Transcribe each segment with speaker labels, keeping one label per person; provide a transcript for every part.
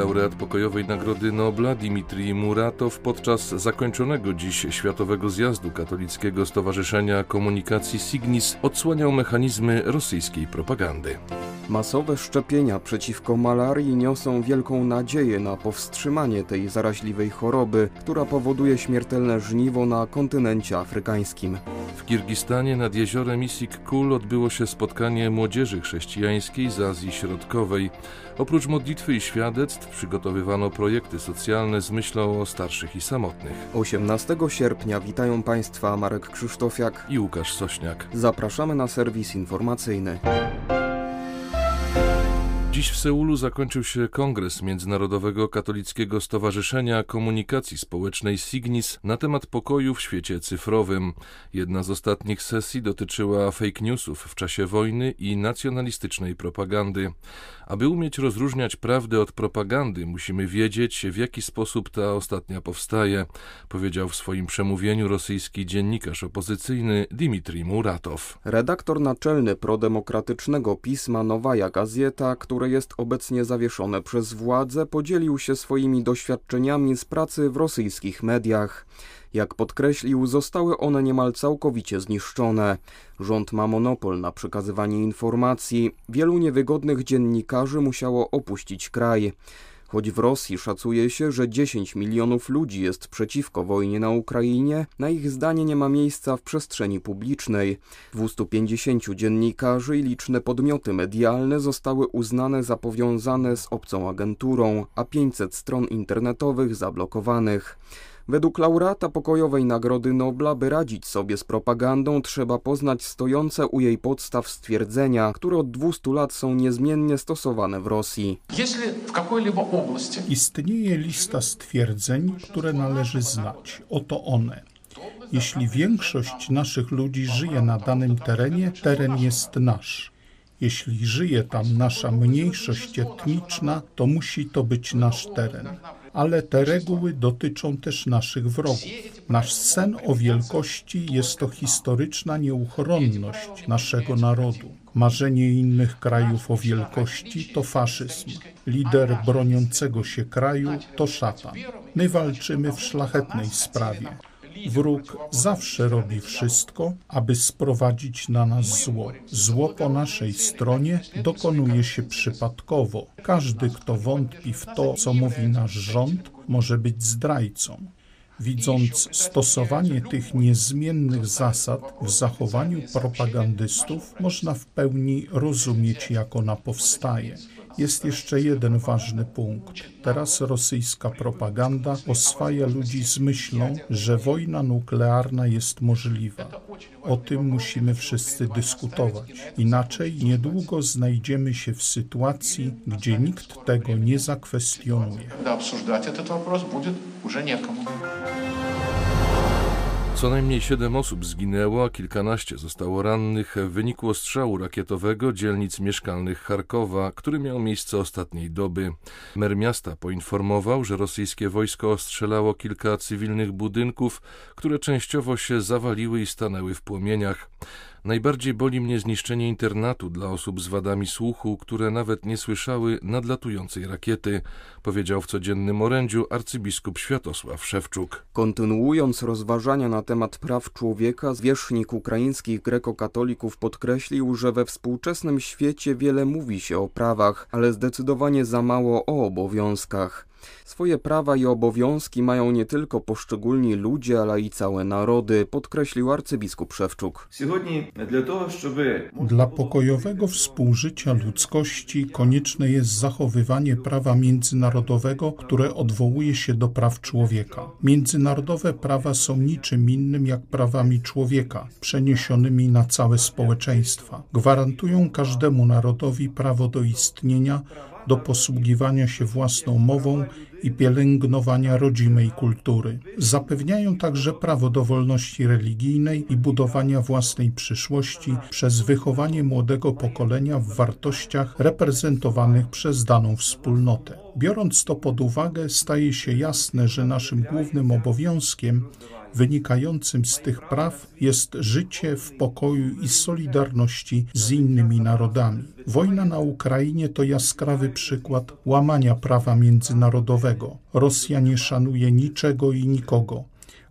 Speaker 1: Laureat pokojowej Nagrody Nobla Dmitrij Muratow podczas zakończonego dziś Światowego Zjazdu Katolickiego Stowarzyszenia Komunikacji Signis odsłaniał mechanizmy rosyjskiej propagandy.
Speaker 2: Masowe szczepienia przeciwko malarii niosą wielką nadzieję na powstrzymanie tej zaraźliwej choroby, która powoduje śmiertelne żniwo na kontynencie afrykańskim.
Speaker 1: W Kirgistanie nad jeziorem Isik-Kul odbyło się spotkanie młodzieży chrześcijańskiej z Azji Środkowej. Oprócz modlitwy i świadectw przygotowywano projekty socjalne z myślą o starszych i samotnych.
Speaker 2: 18 sierpnia witają Państwa Marek Krzysztofiak
Speaker 1: i Łukasz Sośniak.
Speaker 2: Zapraszamy na serwis informacyjny.
Speaker 1: Dziś w Seulu zakończył się kongres Międzynarodowego Katolickiego Stowarzyszenia Komunikacji Społecznej Signis na temat pokoju w świecie cyfrowym. Jedna z ostatnich sesji dotyczyła fake newsów w czasie wojny i nacjonalistycznej propagandy. Aby umieć rozróżniać prawdę od propagandy, musimy wiedzieć, w jaki sposób ta ostatnia powstaje, powiedział w swoim przemówieniu rosyjski dziennikarz opozycyjny Dmitrij Muratow.
Speaker 2: Redaktor naczelny prodemokratycznego pisma Nowaja Gazeta, które jest obecnie zawieszone przez władze, podzielił się swoimi doświadczeniami z pracy w rosyjskich mediach. Jak podkreślił, zostały one niemal całkowicie zniszczone. Rząd ma monopol na przekazywanie informacji. Wielu niewygodnych dziennikarzy musiało opuścić kraj. Choć w Rosji szacuje się, że 10 milionów ludzi jest przeciwko wojnie na Ukrainie, na ich zdanie nie ma miejsca w przestrzeni publicznej. 250 dziennikarzy i liczne podmioty medialne zostały uznane za powiązane z obcą agenturą, a 500 stron internetowych zablokowanych. Według laureata pokojowej Nagrody Nobla, by radzić sobie z propagandą, trzeba poznać stojące u jej podstaw stwierdzenia, które od 200 lat są niezmiennie stosowane w Rosji.
Speaker 3: Istnieje lista stwierdzeń, które należy znać. Oto one. Jeśli większość naszych ludzi żyje na danym terenie, teren jest nasz. Jeśli żyje tam nasza mniejszość etniczna, to musi to być nasz teren ale te reguły dotyczą też naszych wrogów. Nasz sen o wielkości jest to historyczna nieuchronność naszego narodu. Marzenie innych krajów o wielkości to faszyzm. Lider broniącego się kraju to szatan. My walczymy w szlachetnej sprawie. Wróg zawsze robi wszystko, aby sprowadzić na nas zło. Zło po naszej stronie dokonuje się przypadkowo. Każdy, kto wątpi w to, co mówi nasz rząd, może być zdrajcą. Widząc stosowanie tych niezmiennych zasad w zachowaniu propagandystów, można w pełni rozumieć, jak ona powstaje. Jest jeszcze jeden ważny punkt. Teraz rosyjska propaganda oswaja ludzi z myślą, że wojna nuklearna jest możliwa. O tym musimy wszyscy dyskutować. Inaczej niedługo znajdziemy się w sytuacji, gdzie nikt tego nie zakwestionuje.
Speaker 1: Co najmniej siedem osób zginęło, a kilkanaście zostało rannych w wyniku ostrzału rakietowego dzielnic mieszkalnych Charkowa, który miał miejsce ostatniej doby. Mer miasta poinformował, że rosyjskie wojsko ostrzelało kilka cywilnych budynków, które częściowo się zawaliły i stanęły w płomieniach. Najbardziej boli mnie zniszczenie internatu dla osób z wadami słuchu, które nawet nie słyszały nadlatującej rakiety, powiedział w codziennym orędziu arcybiskup Światosław Szewczuk.
Speaker 2: Kontynuując rozważania na temat praw człowieka, zwierzchnik ukraińskich grekokatolików podkreślił, że we współczesnym świecie wiele mówi się o prawach, ale zdecydowanie za mało o obowiązkach. Swoje prawa i obowiązki mają nie tylko poszczególni ludzie, ale i całe narody, podkreślił arcybiskup Szewczuk.
Speaker 3: Dla pokojowego współżycia ludzkości konieczne jest zachowywanie prawa międzynarodowego, które odwołuje się do praw człowieka. Międzynarodowe prawa są niczym innym jak prawami człowieka, przeniesionymi na całe społeczeństwa. Gwarantują każdemu narodowi prawo do istnienia, do posługiwania się własną mową i pielęgnowania rodzimej kultury. Zapewniają także prawo do wolności religijnej i budowania własnej przyszłości przez wychowanie młodego pokolenia w wartościach reprezentowanych przez daną wspólnotę. Biorąc to pod uwagę, staje się jasne, że naszym głównym obowiązkiem wynikającym z tych praw jest życie w pokoju i solidarności z innymi narodami. Wojna na Ukrainie to jaskrawy przykład łamania prawa międzynarodowego. Rosja nie szanuje niczego i nikogo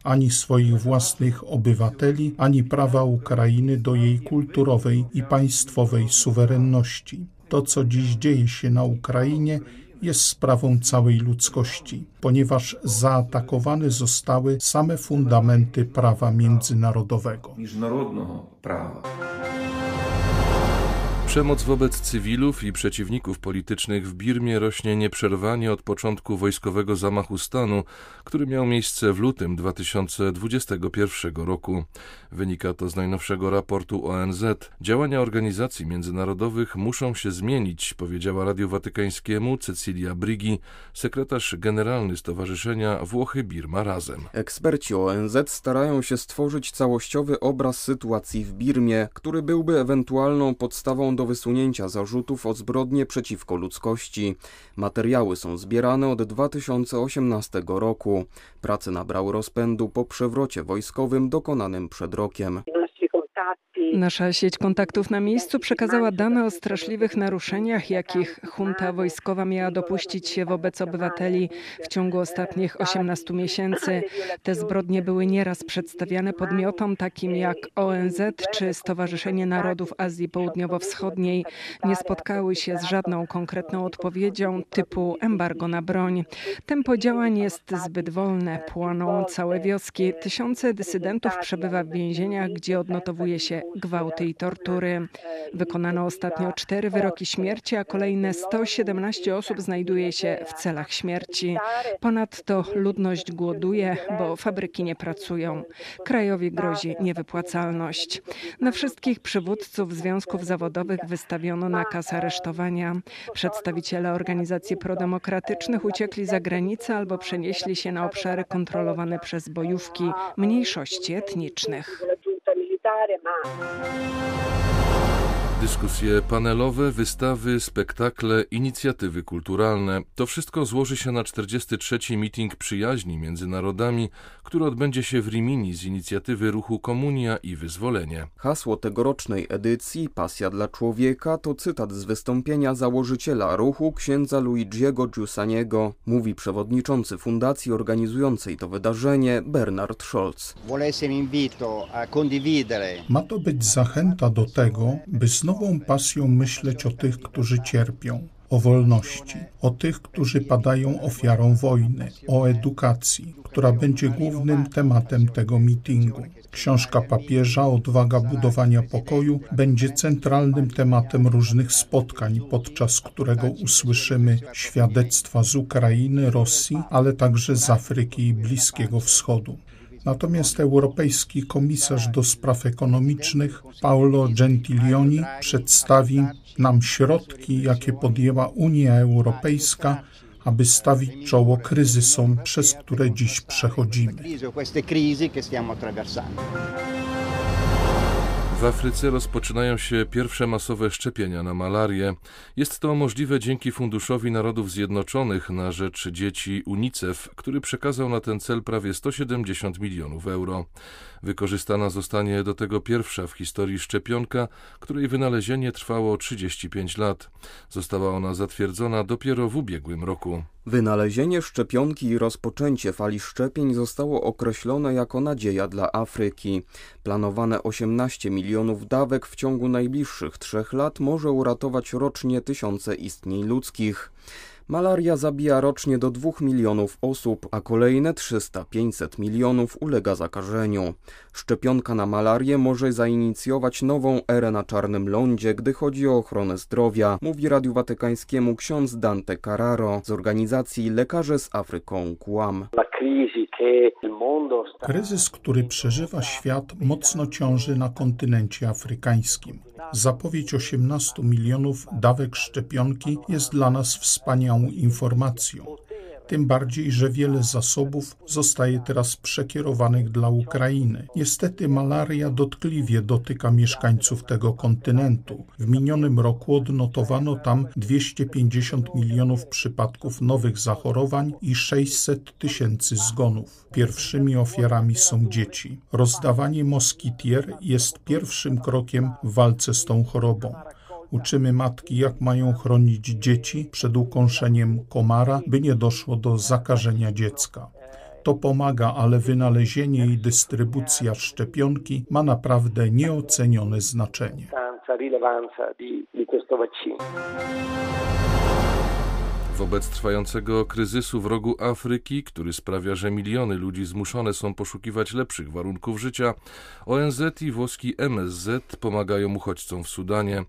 Speaker 3: ani swoich własnych obywateli, ani prawa Ukrainy do jej kulturowej i państwowej suwerenności. To, co dziś dzieje się na Ukrainie, jest sprawą całej ludzkości, ponieważ zaatakowane zostały same fundamenty prawa międzynarodowego.
Speaker 1: Prawa. Przemoc wobec cywilów i przeciwników politycznych w Birmie rośnie nieprzerwanie od początku wojskowego zamachu stanu, który miał miejsce w lutym 2021 roku. Wynika to z najnowszego raportu ONZ. Działania organizacji międzynarodowych muszą się zmienić, powiedziała Radiu Watykańskiemu Cecilia Brigi, sekretarz generalny Stowarzyszenia Włochy Birma Razem.
Speaker 2: Eksperci ONZ starają się stworzyć całościowy obraz sytuacji w Birmie, który byłby ewentualną podstawą do wysunięcia zarzutów o zbrodnie przeciwko ludzkości. Materiały są zbierane od 2018 roku. Prace nabrały rozpędu po przewrocie wojskowym dokonanym przed rokiem.
Speaker 4: Nasza sieć kontaktów na miejscu przekazała dane o straszliwych naruszeniach, jakich junta wojskowa miała dopuścić się wobec obywateli w ciągu ostatnich 18 miesięcy. Te zbrodnie były nieraz przedstawiane podmiotom takim jak ONZ czy Stowarzyszenie Narodów Azji Południowo-Wschodniej. Nie spotkały się z żadną konkretną odpowiedzią typu embargo na broń. Tempo działań jest zbyt wolne, płoną całe wioski. Tysiące dysydentów przebywa w więzieniach, gdzie odnotowuje się gwałty i tortury. Wykonano ostatnio cztery wyroki śmierci, a kolejne 117 osób znajduje się w celach śmierci. Ponadto ludność głoduje, bo fabryki nie pracują. Krajowi grozi niewypłacalność. Na wszystkich przywódców związków zawodowych wystawiono nakaz aresztowania. Przedstawiciele organizacji prodemokratycznych uciekli za granicę albo przenieśli się na obszary kontrolowane przez bojówki mniejszości etnicznych
Speaker 1: ma. Dyskusje panelowe, wystawy, spektakle, inicjatywy kulturalne to wszystko złoży się na 43. meeting przyjaźni między narodami, który odbędzie się w Rimini z inicjatywy ruchu Komunia i Wyzwolenie.
Speaker 2: Hasło tegorocznej edycji Pasja dla człowieka to cytat z wystąpienia założyciela ruchu księdza Luigiego Giussaniego, mówi przewodniczący fundacji organizującej to wydarzenie Bernard Scholz.
Speaker 3: Ma to być zachęta do tego, by znowu nową pasją myśleć o tych, którzy cierpią, o wolności, o tych, którzy padają ofiarą wojny, o edukacji, która będzie głównym tematem tego mitingu. Książka papieża Odwaga budowania pokoju będzie centralnym tematem różnych spotkań, podczas którego usłyszymy świadectwa z Ukrainy, Rosji, ale także z Afryki i Bliskiego Wschodu. Natomiast Europejski Komisarz do Spraw Ekonomicznych Paolo Gentiloni przedstawi nam środki, jakie podjęła Unia Europejska, aby stawić czoło kryzysom, przez które dziś przechodzimy.
Speaker 1: W Afryce rozpoczynają się pierwsze masowe szczepienia na malarię. Jest to możliwe dzięki Funduszowi Narodów Zjednoczonych na rzecz dzieci UNICEF, który przekazał na ten cel prawie 170 milionów euro. Wykorzystana zostanie do tego pierwsza w historii szczepionka, której wynalezienie trwało 35 lat. Została ona zatwierdzona dopiero w ubiegłym roku.
Speaker 2: Wynalezienie szczepionki i rozpoczęcie fali szczepień zostało określone jako nadzieja dla Afryki. Planowane 18 milionów dawek w ciągu najbliższych trzech lat może uratować rocznie tysiące istnień ludzkich. Malaria zabija rocznie do 2 milionów osób, a kolejne 300-500 milionów ulega zakażeniu. Szczepionka na malarię może zainicjować nową erę na czarnym lądzie, gdy chodzi o ochronę zdrowia, mówi Radiu Watykańskiemu ksiądz Dante Carraro z organizacji Lekarze z Afryką Kłam.
Speaker 3: Kryzys, który przeżywa świat, mocno ciąży na kontynencie afrykańskim. Zapowiedź 18 milionów dawek szczepionki jest dla nas wspaniałą informacją. Tym bardziej, że wiele zasobów zostaje teraz przekierowanych dla Ukrainy. Niestety malaria dotkliwie dotyka mieszkańców tego kontynentu. W minionym roku odnotowano tam 250 milionów przypadków nowych zachorowań i 600 tysięcy zgonów. Pierwszymi ofiarami są dzieci. Rozdawanie moskitier jest pierwszym krokiem w walce z tą chorobą. Uczymy matki, jak mają chronić dzieci przed ukąszeniem komara, by nie doszło do zakażenia dziecka. To pomaga, ale wynalezienie i dystrybucja szczepionki ma naprawdę nieocenione znaczenie.
Speaker 1: Wobec trwającego kryzysu w rogu Afryki, który sprawia, że miliony ludzi zmuszone są poszukiwać lepszych warunków życia, ONZ i włoski MSZ pomagają uchodźcom w Sudanie.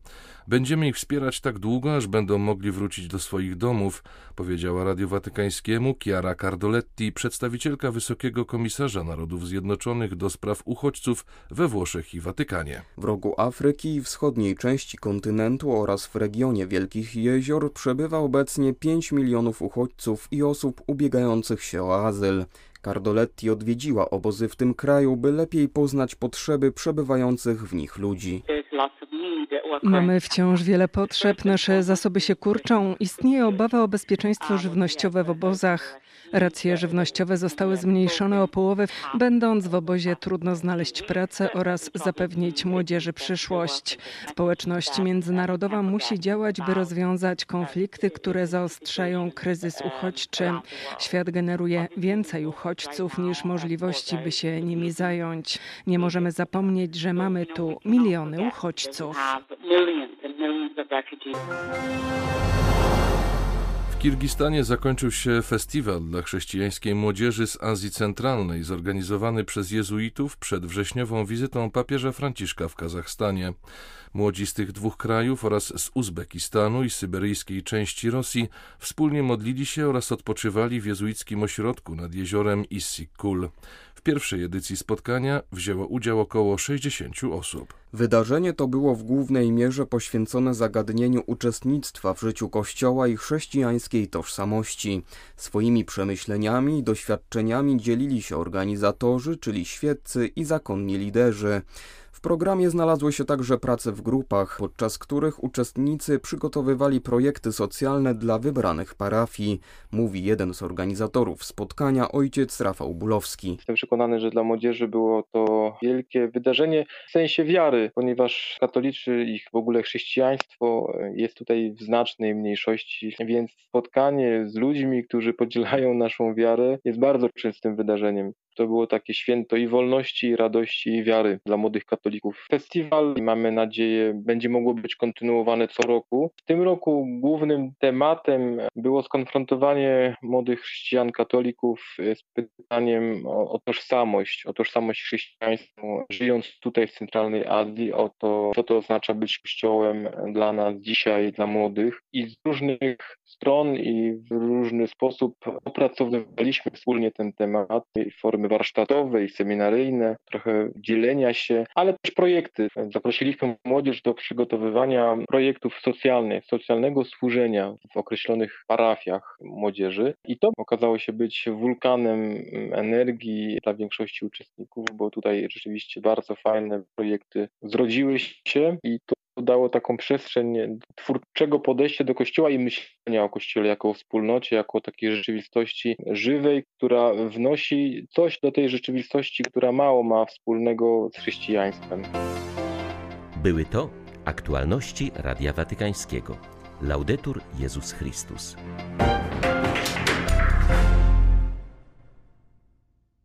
Speaker 1: Będziemy ich wspierać tak długo, aż będą mogli wrócić do swoich domów, powiedziała Radiu Watykańskiemu Chiara Cardoletti, przedstawicielka Wysokiego Komisarza Narodów Zjednoczonych do spraw uchodźców we Włoszech i Watykanie.
Speaker 2: W rogu Afryki i wschodniej części kontynentu oraz w regionie Wielkich Jezior przebywa obecnie 5 milionów uchodźców i osób ubiegających się o azyl. Cardoletti odwiedziła obozy w tym kraju, by lepiej poznać potrzeby przebywających w nich ludzi.
Speaker 4: Mamy wciąż wiele potrzeb, nasze zasoby się kurczą, istnieje obawa o bezpieczeństwo żywnościowe w obozach. Racje żywnościowe zostały zmniejszone o połowę, będąc w obozie trudno znaleźć pracę oraz zapewnić młodzieży przyszłość. Społeczność międzynarodowa musi działać, by rozwiązać konflikty, które zaostrzają kryzys uchodźczy. Świat generuje więcej uchodźców niż możliwości, by się nimi zająć. Nie możemy zapomnieć, że mamy tu miliony uchodźców.
Speaker 1: Kirgistanie zakończył się festiwal dla chrześcijańskiej młodzieży z Azji Centralnej, zorganizowany przez jezuitów przed wrześniową wizytą papieża Franciszka w Kazachstanie. Młodzi z tych dwóch krajów oraz z Uzbekistanu i syberyjskiej części Rosji wspólnie modlili się oraz odpoczywali w jezuickim ośrodku nad jeziorem Issyk-Kul. W pierwszej edycji spotkania wzięło udział około 60 osób.
Speaker 2: Wydarzenie to było w głównej mierze poświęcone zagadnieniu uczestnictwa w życiu Kościoła i chrześcijańskiej tożsamości. Swoimi przemyśleniami i doświadczeniami dzielili się organizatorzy, czyli świeccy i zakonni liderzy. W programie znalazły się także prace w grupach, podczas których uczestnicy przygotowywali projekty socjalne dla wybranych parafii, mówi jeden z organizatorów spotkania, ojciec Rafał Bulowski.
Speaker 5: Jestem przekonany, że dla młodzieży było to wielkie wydarzenie w sensie wiary, ponieważ katolicy i w ogóle chrześcijaństwo jest tutaj w znacznej mniejszości, więc spotkanie z ludźmi, którzy podzielają naszą wiarę, jest bardzo częstym wydarzeniem. To było takie święto i wolności, i radości, i wiary dla młodych katolików. Festiwal, mamy nadzieję, będzie mogło być kontynuowane co roku. W tym roku głównym tematem było skonfrontowanie młodych chrześcijan katolików z pytaniem o, o tożsamość, o tożsamość chrześcijańską, żyjąc tutaj w centralnej Azji, o to, co to oznacza być kościołem dla nas dzisiaj, dla młodych. I z różnych stron i w różny sposób opracowywaliśmy wspólnie ten temat w formy warsztatowe i seminaryjne, trochę dzielenia się, ale też projekty. Zaprosiliśmy młodzież do przygotowywania projektów socjalnych, socjalnego służenia w określonych parafiach młodzieży i to okazało się być wulkanem energii dla większości uczestników, bo tutaj rzeczywiście bardzo fajne projekty zrodziły się i dało taką przestrzeń twórczego podejścia do Kościoła i myślenia o Kościele jako o wspólnocie, jako o takiej rzeczywistości żywej, która wnosi coś do tej rzeczywistości, która mało ma wspólnego z chrześcijaństwem.
Speaker 6: Były to aktualności Radia Watykańskiego. Laudetur Jezus Chrystus.